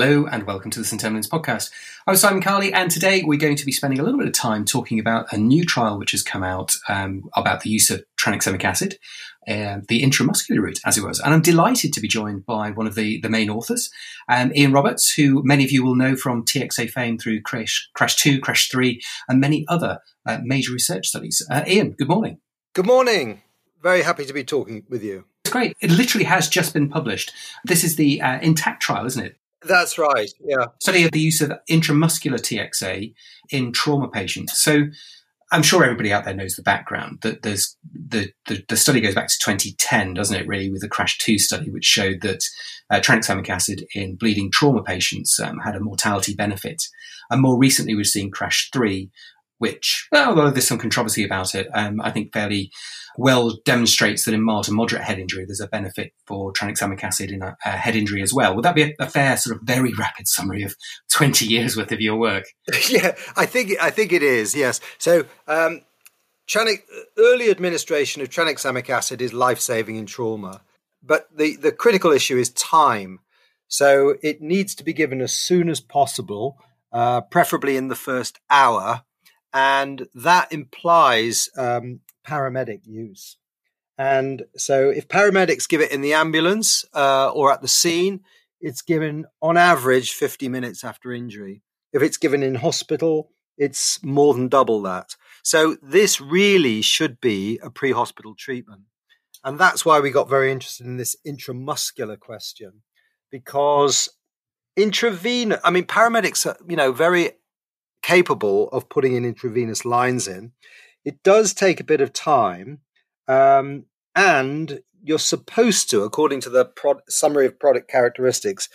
Hello and welcome to the St. Emlyn's podcast. I'm Simon Carley, and today we're going to be spending a little bit of time talking about a new trial which has come out um, about the use of tranexamic acid, uh, the intramuscular route, as it was. And I'm delighted to be joined by one of the, the main authors, um, Ian Roberts, who many of you will know from TXA fame through Crash, Crash 2, Crash 3, and many other uh, major research studies. Uh, Ian, good morning. Good morning. Very happy to be talking with you. It's great. It literally has just been published. This is the uh, INTACT trial, isn't it? That's right. Yeah. Study of the use of intramuscular TXA in trauma patients. So I'm sure everybody out there knows the background that there's the, the, the, study goes back to 2010, doesn't it, really, with the CRASH 2 study, which showed that uh, tranexamic acid in bleeding trauma patients um, had a mortality benefit. And more recently, we've seen CRASH 3, which, although there's some controversy about it, um, I think fairly well demonstrates that in mild to moderate head injury, there's a benefit for tranexamic acid in a, a head injury as well. Would that be a, a, fair, sort of very rapid summary of 20 years worth of your work? yeah, I think I think it is. Yes. So. Um, early administration of tranexamic acid is life saving in trauma, but the, the critical issue is time. So it needs to be given as soon as possible, uh, preferably in the first hour, and that implies um, paramedic use. And so, if paramedics give it in the ambulance uh, or at the scene, it's given on average 50 minutes after injury. If it's given in hospital, it's more than double that. So, this really should be a pre hospital treatment. And that's why we got very interested in this intramuscular question, because intravenous, I mean, paramedics are, you know, very capable of putting in intravenous lines in. It does take a bit of time, um, and you're supposed to, according to the pro- summary of product characteristics,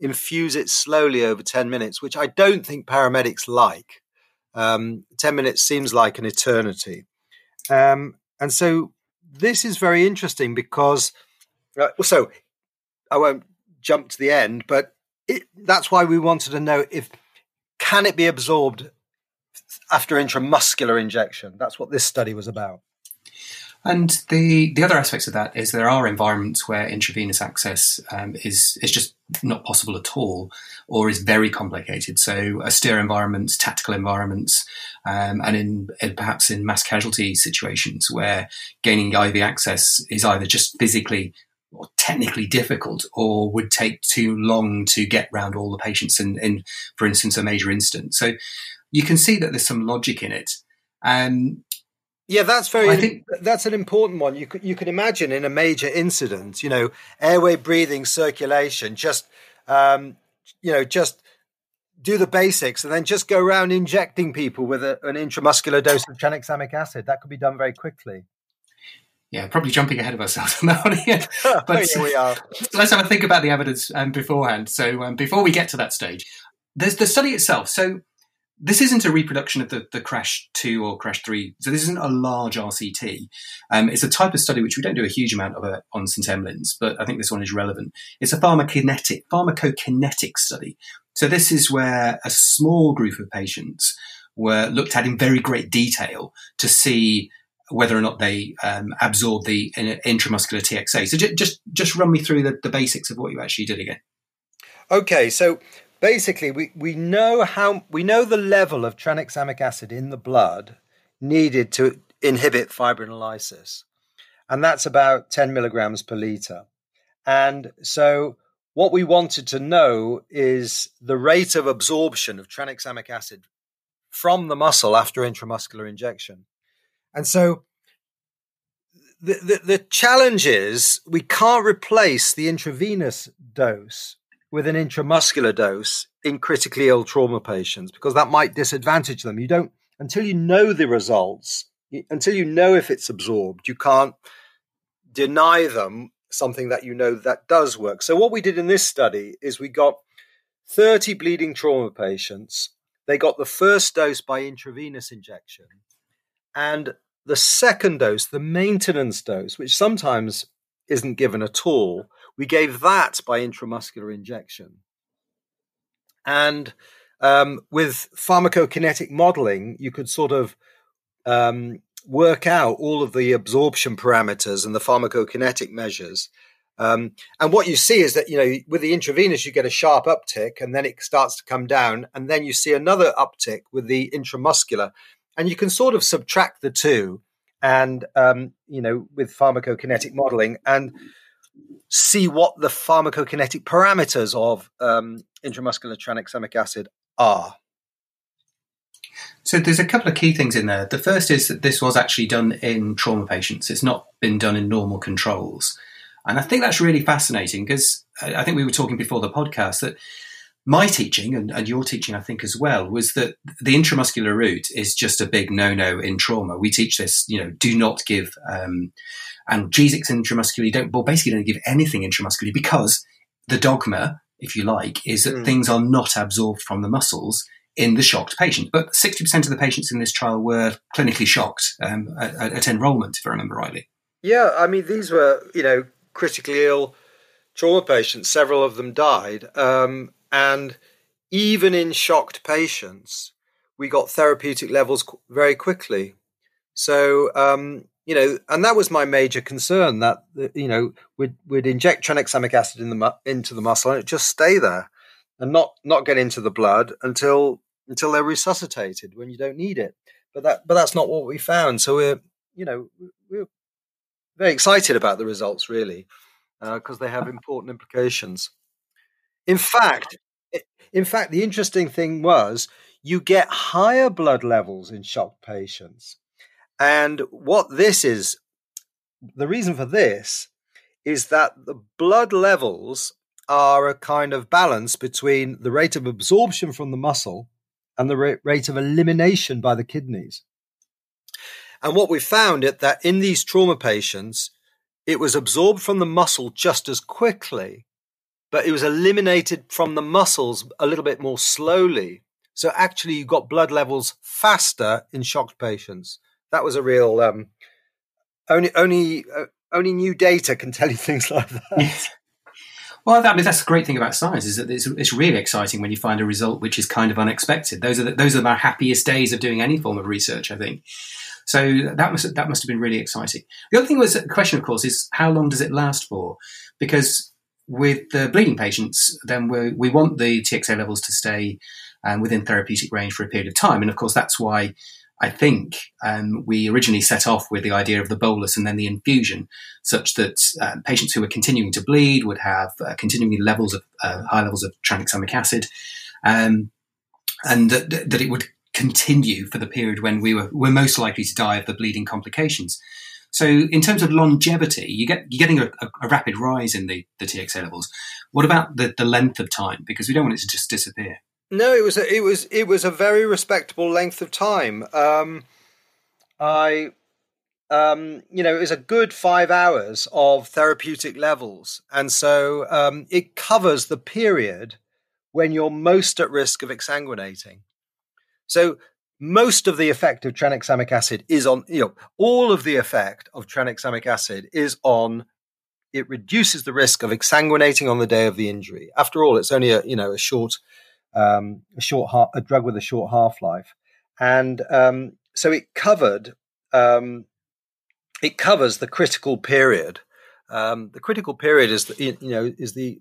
infuse it slowly over 10 minutes, which I don't think paramedics like. Um, 10 minutes seems like an eternity. Um, and so this is very interesting because, uh, so I won't jump to the end, but it, that's why we wanted to know if can it be absorbed after intramuscular injection? That's what this study was about. And the, the other aspects of that is there are environments where intravenous access um, is is just not possible at all, or is very complicated. So austere environments, tactical environments, um, and in, in, perhaps in mass casualty situations where gaining IV access is either just physically or technically difficult or would take too long to get round all the patients in, in for instance, a major incident. So you can see that there's some logic in it. Um, yeah, that's very. I think that's an important one. You could you could imagine in a major incident, you know, airway, breathing, circulation, just um, you know, just do the basics, and then just go around injecting people with a, an intramuscular dose of tranexamic acid. That could be done very quickly yeah, probably jumping ahead of ourselves on that one here. But we are. let's have a think about the evidence um, beforehand. So um, before we get to that stage, there's the study itself. So this isn't a reproduction of the, the Crash 2 or Crash 3. So this isn't a large RCT. Um, it's a type of study which we don't do a huge amount of it on St. Emlyn's, but I think this one is relevant. It's a pharmacokinetic, pharmacokinetic study. So this is where a small group of patients were looked at in very great detail to see whether or not they um, absorb the intramuscular TXA. So just just run me through the, the basics of what you actually did again. Okay, so basically we, we know how we know the level of tranexamic acid in the blood needed to inhibit fibrinolysis. And that's about 10 milligrams per liter. And so what we wanted to know is the rate of absorption of tranexamic acid from the muscle after intramuscular injection. And so the, the, the challenge is we can't replace the intravenous dose with an intramuscular dose in critically ill trauma patients because that might disadvantage them. You don't, until you know the results, until you know if it's absorbed, you can't deny them something that you know that does work. So, what we did in this study is we got 30 bleeding trauma patients. They got the first dose by intravenous injection. And the second dose, the maintenance dose, which sometimes isn't given at all, we gave that by intramuscular injection. And um, with pharmacokinetic modeling, you could sort of um, work out all of the absorption parameters and the pharmacokinetic measures Um, and what you see is that, you know, with the intravenous, you get a sharp uptick and then it starts to come down. And then you see another uptick with the intramuscular. And you can sort of subtract the two and, um, you know, with pharmacokinetic modeling and see what the pharmacokinetic parameters of um, intramuscular tranexamic acid are. So there's a couple of key things in there. The first is that this was actually done in trauma patients. It's not been done in normal controls. And I think that's really fascinating because I think we were talking before the podcast that my teaching and, and, your teaching, I think, as well, was that the intramuscular route is just a big no-no in trauma. We teach this, you know, do not give um, analgesics intramuscularly. Don't, well, basically, don't give anything intramuscularly because the dogma, if you like, is that mm. things are not absorbed from the muscles in the shocked patient. But 60% of the patients in this trial were clinically shocked um, at, at enrollment, if I remember rightly. Yeah, I mean, these were, you know, critically ill trauma patients. Several of them died. Um, and even in shocked patients, we got therapeutic levels very quickly. So, um, you know, and that was my major concern that, you know, we'd, we'd inject tranexamic acid in the, into the muscle and it just stay there and not, not get into the blood until, until they're resuscitated when you don't need it. But that, but that's not what we found. So we're, you know, we're very excited about the results, really, because uh, they have important implications. In fact, in fact, the interesting thing was you get higher blood levels in shocked patients. And what this is, the reason for this is that the blood levels are a kind of balance between the rate of absorption from the muscle and the rate of elimination by the kidneys. And what we found is that in these trauma patients, it was absorbed from the muscle just as quickly, but it was eliminated from the muscles a little bit more slowly. So actually, you got blood levels faster in shocked patients. That was a real um, only only uh, only new data can tell you things like that. Well, I mean, that's the great thing about science is that it's, it's really exciting when you find a result which is kind of unexpected. Those are the, those are my happiest days of doing any form of research. I think so that must that must have been really exciting. The other thing was the question, of course, is how long does it last for? Because with the bleeding patients, then we we want the TXA levels to stay um, within therapeutic range for a period of time, and of course that's why I think um, we originally set off with the idea of the bolus and then the infusion, such that uh, patients who were continuing to bleed would have uh, continuing levels of uh, high levels of tranexamic acid, um, and that, that, it would continue for the period when we were, were most likely to die of the bleeding complications. So, in terms of longevity, you get you're getting a, a, rapid rise in the, the TXA levels. What about the, the length of time? Because we don't want it to just disappear. No, it was a, it was it was a very respectable length of time. Um, I, um, you know, it was a good five hours of therapeutic levels, and so um, it covers the period when you're most at risk of exsanguinating. So most of the effect of tranexamic acid is on, you know, all of the effect of tranexamic acid is on it reduces the risk of exsanguinating on the day of the injury. After all, it's only a you know a short um, a short ha- a drug with a short half life, and um, so it covered um, it covers the critical period. Um, the critical period is the you know is the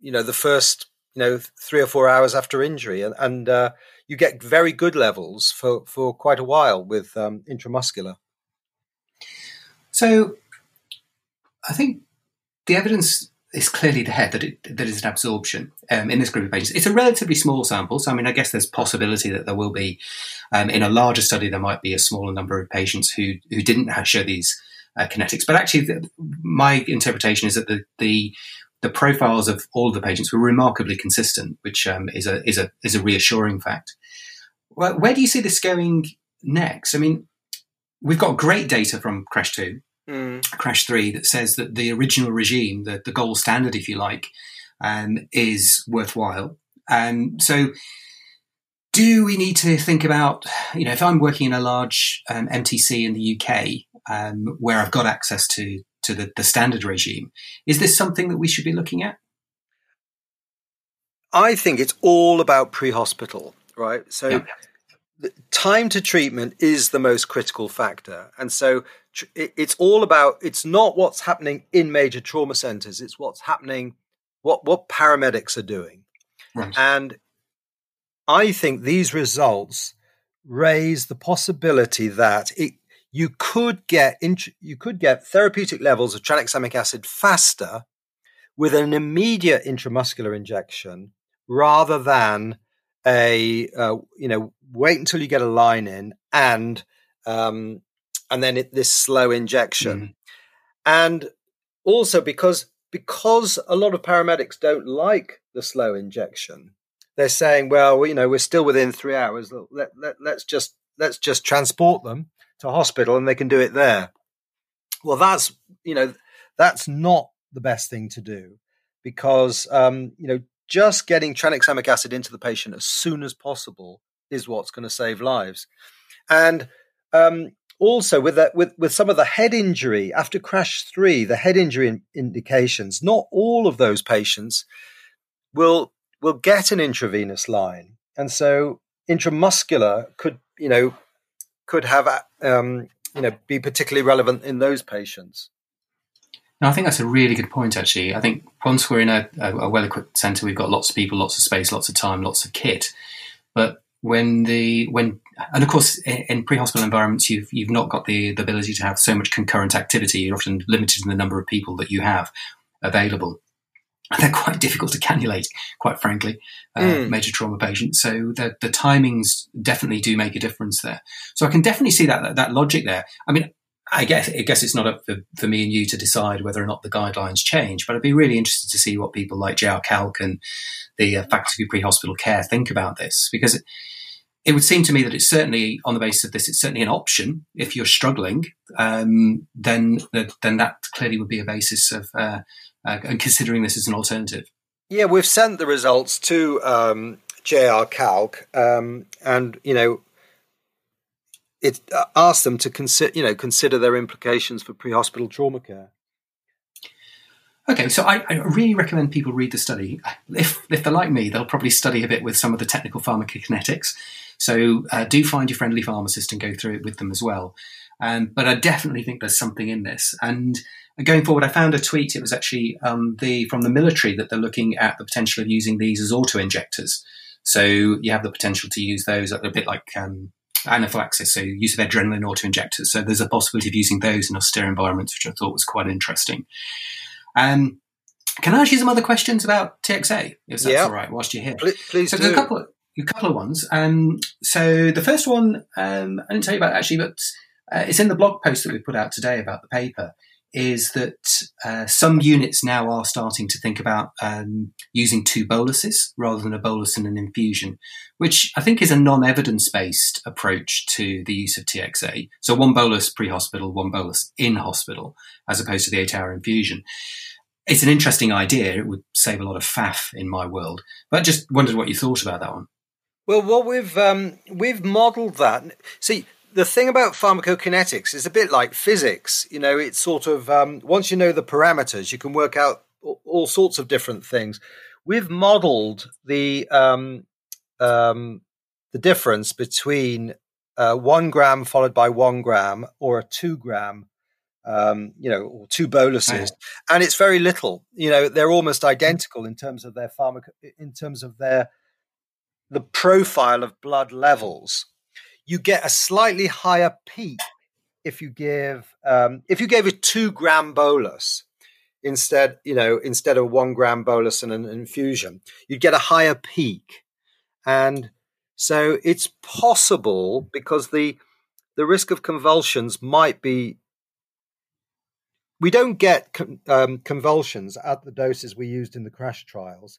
you know the first you know three or four hours after injury, and, and uh, you get very good levels for for quite a while with um, intramuscular. So, I think the evidence is clearly there that it that is an absorption um, in this group of patients. It's a relatively small sample, so I mean, I guess there's possibility that there will be um, in a larger study there might be a smaller number of patients who who didn't show these uh, kinetics. But actually, the, my interpretation is that the the the profiles of all of the patients were remarkably consistent, which um, is a is a is a reassuring fact. Well, where do you see this going next? I mean, we've got great data from Crash Two, mm. Crash Three that says that the original regime, the the gold standard, if you like, um, is worthwhile. Um, so, do we need to think about, you know, if I'm working in a large um, MTC in the UK um, where I've got access to to the, the standard regime. Is this something that we should be looking at? I think it's all about pre-hospital, right? So yeah. time to treatment is the most critical factor. And so tr- it's all about, it's not what's happening in major trauma centers, it's what's happening, what, what paramedics are doing. Right. And I think these results raise the possibility that it, you could get int- you could get therapeutic levels of tranexamic acid faster with an immediate intramuscular injection rather than a uh, you know wait until you get a line in and um, and then it, this slow injection. Mm. and also because because a lot of paramedics don't like the slow injection they're saying well you know we're still within three hours. Let, let, let's just let's just transport them to hospital and they can do it there well that's you know that's not the best thing to do because um, you know just getting tranexamic acid into the patient as soon as possible is what's going to save lives. And um, also with that, with with some of the head injury after crash three, the head injury in, indications, not all of those patients will will get an intravenous line, and so intramuscular could you know could have um, you know be particularly relevant in those patients. No, I think that's a really good point, actually. I think once we're in a, a, a well equipped centre, we've got lots of people, lots of space, lots of time, lots of kit. But when the when and of course in, pre-hospital environments you've you've not got the, the ability to have so much concurrent activity you're often limited in the number of people that you have available they're quite difficult to cannulate quite frankly uh, mm. major trauma patients so the the timings definitely do make a difference there so i can definitely see that that, that logic there i mean I guess I guess it's not up for, for me and you to decide whether or not the guidelines change, but I'd be really interested to see what people like JR Calc and the uh, faculty of pre-hospital care think about this because it, it, would seem to me that it's certainly on the basis of this, it's certainly an option if you're struggling. Um, then then that clearly would be a basis of uh, uh, considering this as an alternative. Yeah, we've sent the results to um, JR Calc, um, and you know it uh, ask them to consider you know consider their implications for pre-hospital trauma care. Okay, so I, I, really recommend people read the study. If if they're like me, they'll probably study a bit with some of the technical pharmacokinetics. So uh, do find your friendly pharmacist and go through it with them as well. Um, but I definitely think there's something in this. And going forward, I found a tweet. It was actually um, the from the military that they're looking at the potential of using these as auto injectors. So you have the potential to use those a bit like um, anaphylaxis, so use of adrenaline auto-injectors. So there's a possibility of using those in austere environments, which I thought was quite interesting. Um, can I ask you some other questions about TXA, if that's yeah. all right, whilst you're here? Please, please so do. there's a couple, of, a couple of ones. Um, so the first one, um, I didn't tell you about actually, but uh, it's in the blog post that we put out today about the paper is that uh, some units now are starting to think about um, using two boluses rather than a bolus and an infusion, which I think is a non evidence based approach to the use of TXA. So one bolus pre hospital, one bolus in hospital, as opposed to the eight hour infusion. It's an interesting idea. It would save a lot of faff in my world. But just wondered what you thought about that one. Well, what we've um, we've modelled that. See, the thing about pharmacokinetics is a bit like physics. You know, it's sort of um, once you know the parameters, you can work out all sorts of different things. We've modelled the um, um, the difference between uh, one gram followed by one gram or a two gram, um, you know, or two boluses, and it's very little. You know, they're almost identical in terms of their pharmac in terms of their the profile of blood levels you get a slightly higher peak if you give um, if you gave a two gram bolus instead you know instead of one gram bolus and an infusion you'd get a higher peak. And so it's possible because the the risk of convulsions might be we don't get um, convulsions at the doses we used in the crash trials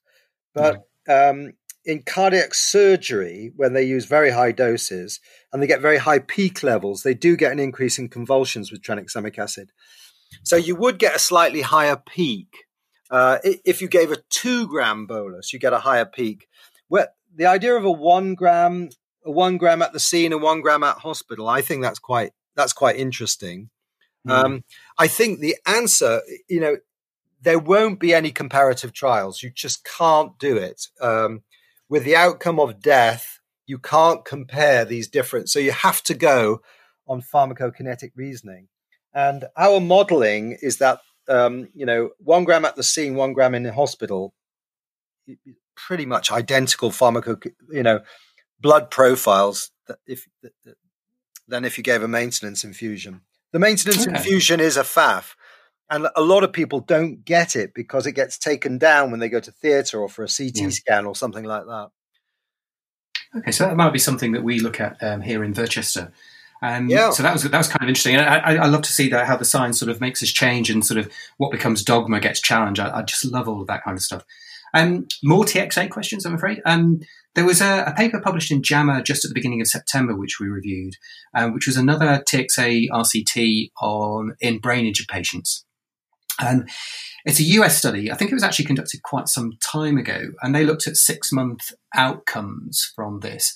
but um, in cardiac surgery, when they use very high doses and they get very high peak levels, they do get an increase in convulsions with tranexamic acid. So you would get a slightly higher peak. Uh, if you gave a two gram bolus, you get a higher peak. Where the idea of a one gram, a one gram at the scene and one gram at hospital, I think that's quite that's quite interesting. Mm. Um, I think the answer, you know, there won't be any comparative trials. You just can't do it. Um, with the outcome of death you can't compare these different. So you have to go on pharmacokinetic reasoning. And our modeling is that, um, you know, one gram at the scene, one gram in the hospital, pretty much identical pharmaco, you know, blood profiles that if, than if you gave a maintenance infusion. The maintenance okay. infusion is a FAF. And a lot of people don't get it because it gets taken down when they go to theatre or for a CT yeah. scan or something like that. Okay, so that might be something that we look at um, here in Virchester. Um, yeah. So that was that was kind of interesting. And I, I, love to see that how the science sort of makes us change and sort of what becomes dogma gets challenged. I, I just love all of that kind of stuff. Um, more TXA questions, I'm afraid. Um, there was a, a, paper published in JAMA just at the beginning of September, which we reviewed, um, which was another TXA RCT on in brain injured patients. And it's a US study. I think it was actually conducted quite some time ago, and they looked at six month outcomes from this.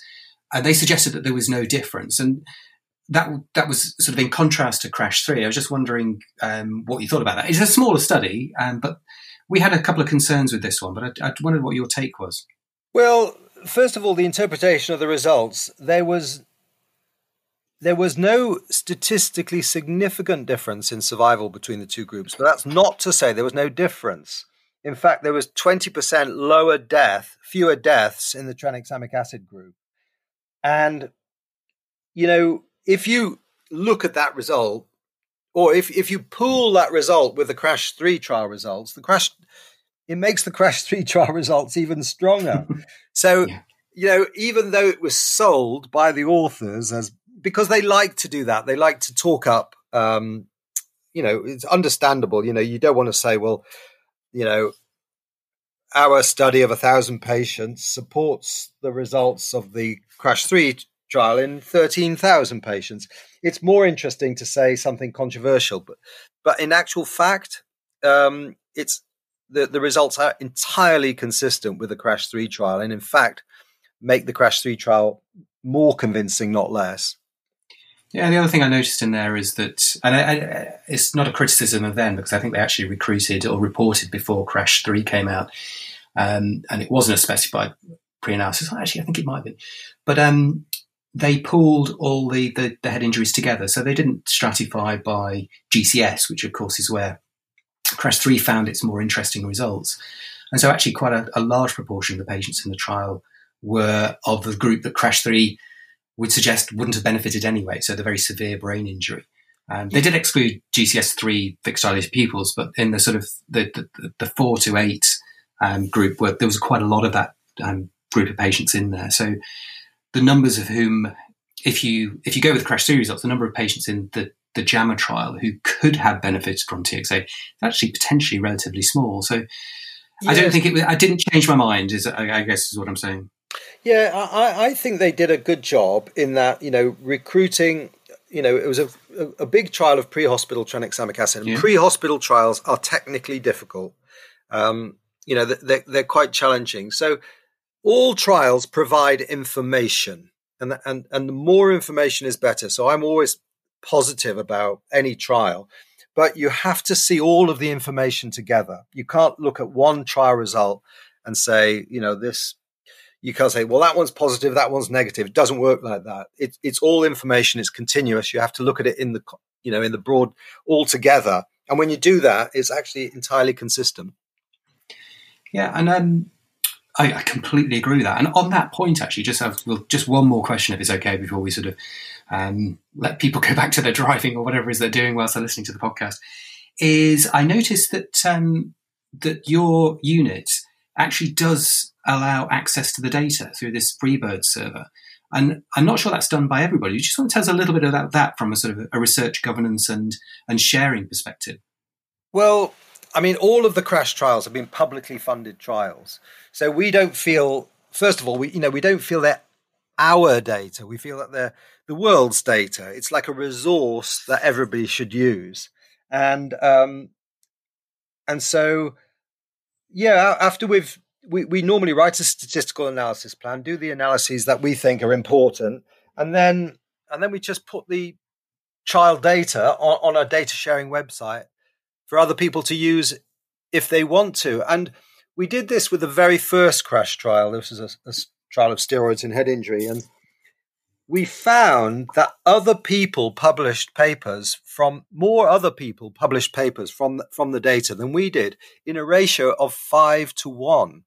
And they suggested that there was no difference. And that that was sort of in contrast to Crash Three. I was just wondering um, what you thought about that. It's a smaller study, um, but we had a couple of concerns with this one. But I, I wondered what your take was. Well, first of all, the interpretation of the results. There was there was no statistically significant difference in survival between the two groups, but that's not to say there was no difference. In fact, there was 20% lower death, fewer deaths in the tranexamic acid group. And, you know, if you look at that result, or if, if you pool that result with the Crash 3 trial results, the Crash, it makes the Crash 3 trial results even stronger. so, yeah. you know, even though it was sold by the authors as because they like to do that. They like to talk up. Um, you know, it's understandable. You know, you don't want to say, well, you know, our study of a thousand patients supports the results of the Crash Three trial in thirteen thousand patients. It's more interesting to say something controversial, but but in actual fact, um, it's the the results are entirely consistent with the Crash Three trial, and in fact, make the Crash Three trial more convincing, not less. Yeah, the other thing I noticed in there is that, and I, I, it's not a criticism of them because I think they actually recruited or reported before Crash 3 came out, um, and it wasn't a specified pre analysis. Actually, I think it might have been. But um, they pulled all the, the, the, head injuries together. So they didn't stratify by GCS, which of course is where Crash 3 found its more interesting results. And so, actually, quite a, a large proportion of the patients in the trial were of the group that Crash 3 would suggest wouldn't have benefited anyway. So the very severe brain injury. Um, they did exclude GCS three fixed dilated pupils, but in the sort of the the, the four to eight um, group, where there was quite a lot of that um, group of patients in there. So the numbers of whom, if you if you go with crash series results, the number of patients in the the JAMA trial who could have benefited from TXA is actually potentially relatively small. So. I don't think it. I didn't change my mind. Is I guess is what I'm saying. Yeah, I, I think they did a good job in that, you know, recruiting, you know, it was a, a, big trial of pre hospital tranexamic acid. Yeah. Pre hospital trials are technically difficult. Um, you know, they're, they're quite challenging. So all trials provide information, and, and, and the more information is better. So I'm always positive about any trial but you have to see all of the information together. You can't look at one trial result and say, you know, this you can't say, well, that one's positive, that one's negative. It doesn't work like that. It, it's all information. It's continuous. You have to look at it in the, you know, in the broad all together. And when you do that, it's actually entirely consistent. Yeah, and um, I, I, completely agree with that. And on that point, actually, just have well, just one more question, if it's okay, before we sort of um, let people go back to their driving or whatever it is they're doing whilst they're listening to the podcast. Is I noticed that um, that your unit actually does allow access to the data through this Freebird server. And I'm not sure that's done by everybody. You just want to tell us a little bit about that from a sort of a research governance and, and sharing perspective. Well, I mean, all of the crash trials have been publicly funded trials. So we don't feel, first of all, we, you know, we don't feel they're our data. We feel that they're the world's data. It's like a resource that everybody should use. And, um, and so, yeah, after we've we, we normally write a statistical analysis plan, do the analyses that we think are important, and then and then we just put the child data on, on a data sharing website for other people to use if they want to. And we did this with the very first crash trial. This was a, a trial of steroids in head injury, and we found that other people published papers from more other people published papers from from the data than we did in a ratio of five to one.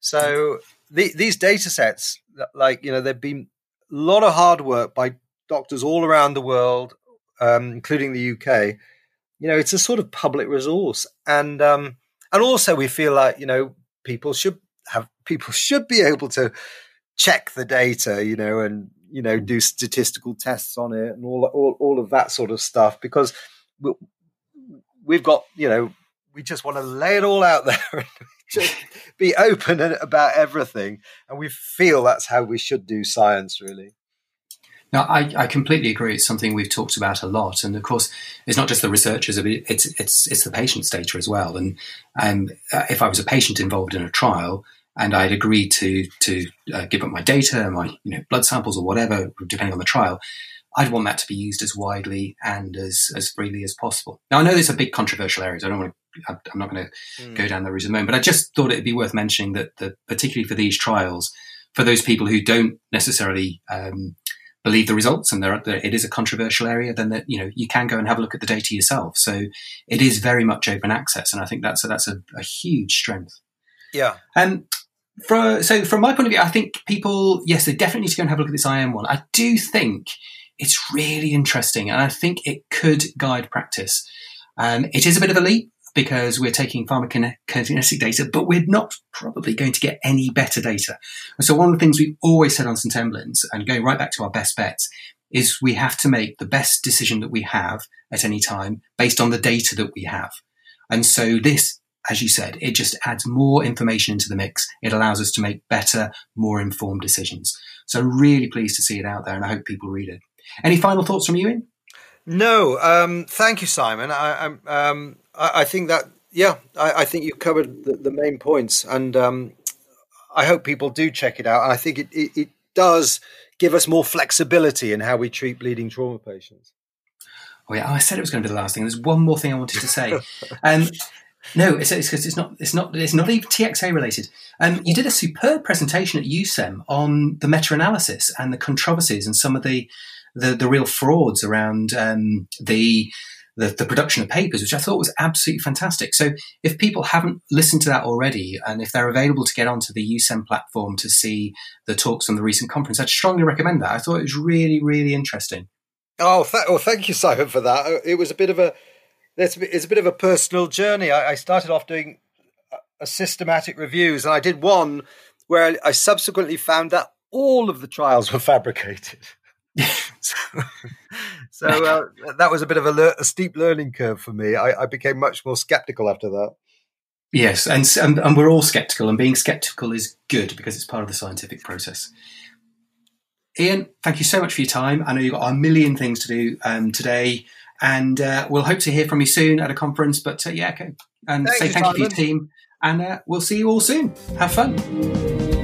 So the, these data sets, like you know, there've been a lot of hard work by doctors all around the world, um, including the UK. You know, it's a sort of public resource, and um, and also we feel like you know people should have people should be able to check the data, you know, and you know do statistical tests on it and all all, all of that sort of stuff because we've got you know we just want to lay it all out there just be open about everything and we feel that's how we should do science really now, I, I, completely agree. It's something we've talked about a lot, and of course, it's not just the researchers; it's it's it's the patient's data as well. And um, if I was a patient involved in a trial, and I'd agreed to to uh, give up my data, my you know blood samples or whatever, depending on the trial, I'd want that to be used as widely and as as freely as possible. Now, I know there's a big controversial areas. I don't want to. I'm not going to mm. go down the route of the moment, but I just thought it'd be worth mentioning that, particularly for these trials, for those people who don't necessarily um, believe the results and there, it is a controversial area, then that you know you can go and have a look at the data yourself. So it is very much open access, and I think that's a, that's a, a huge strength. Yeah. Um, for, so from my point of view, I think people, yes, they definitely need to go and have a look at this IM one. I do think it's really interesting, and I think it could guide practice. Um, it is a bit of a leap because we're taking pharmacokinetic data, but we're not probably going to get any better data. So one of the things we've always said on St. Emlyn's, and going right back to our best bets, is we have to make the best decision that we have at any time based on the data that we have. And so this, as you said, it just adds more information into the mix. It allows us to make better, more informed decisions. So I'm really pleased to see it out there and I hope people read it. Any final thoughts from you, Ian? No, um, thank you, Simon. I, um, I, I think that yeah, I, I think you covered the, the, main points, and um, I hope people do check it out. And I think it, it, it does give us more flexibility in how we treat bleeding trauma patients. Oh yeah, oh, I said it was going to be the last thing. There's one more thing I wanted to say. um, no, it's, it's, it's not. It's not. It's not even TXA related. Um, you did a superb presentation at EUSEM on the meta-analysis and the controversies and some of the the, the real frauds around um, the the, the, production of papers, which I thought was absolutely fantastic. So if people haven't listened to that already, and if they're available to get onto the EUSEM platform to see the talks from the recent conference, I'd strongly recommend that. I thought it was really, really interesting. Oh, th- well, thank you, Simon, for that. Uh, it was a bit of a it's, it's a bit of a personal journey. I, I started off doing a systematic reviews, and I did one where I subsequently found that all of the trials were fabricated. so, so uh, that was a bit of a, le- a steep learning curve for me. I, I, became much more skeptical after that. Yes, and, and, and we're all skeptical, and being skeptical is good because it's part of the scientific process. Ian, thank you so much for your time. I know you've got a million things to do um, today, and uh, we'll hope to hear from you soon at a conference. But uh, yeah, okay. and say thank you for your team, and uh, we'll see you all soon. Have fun.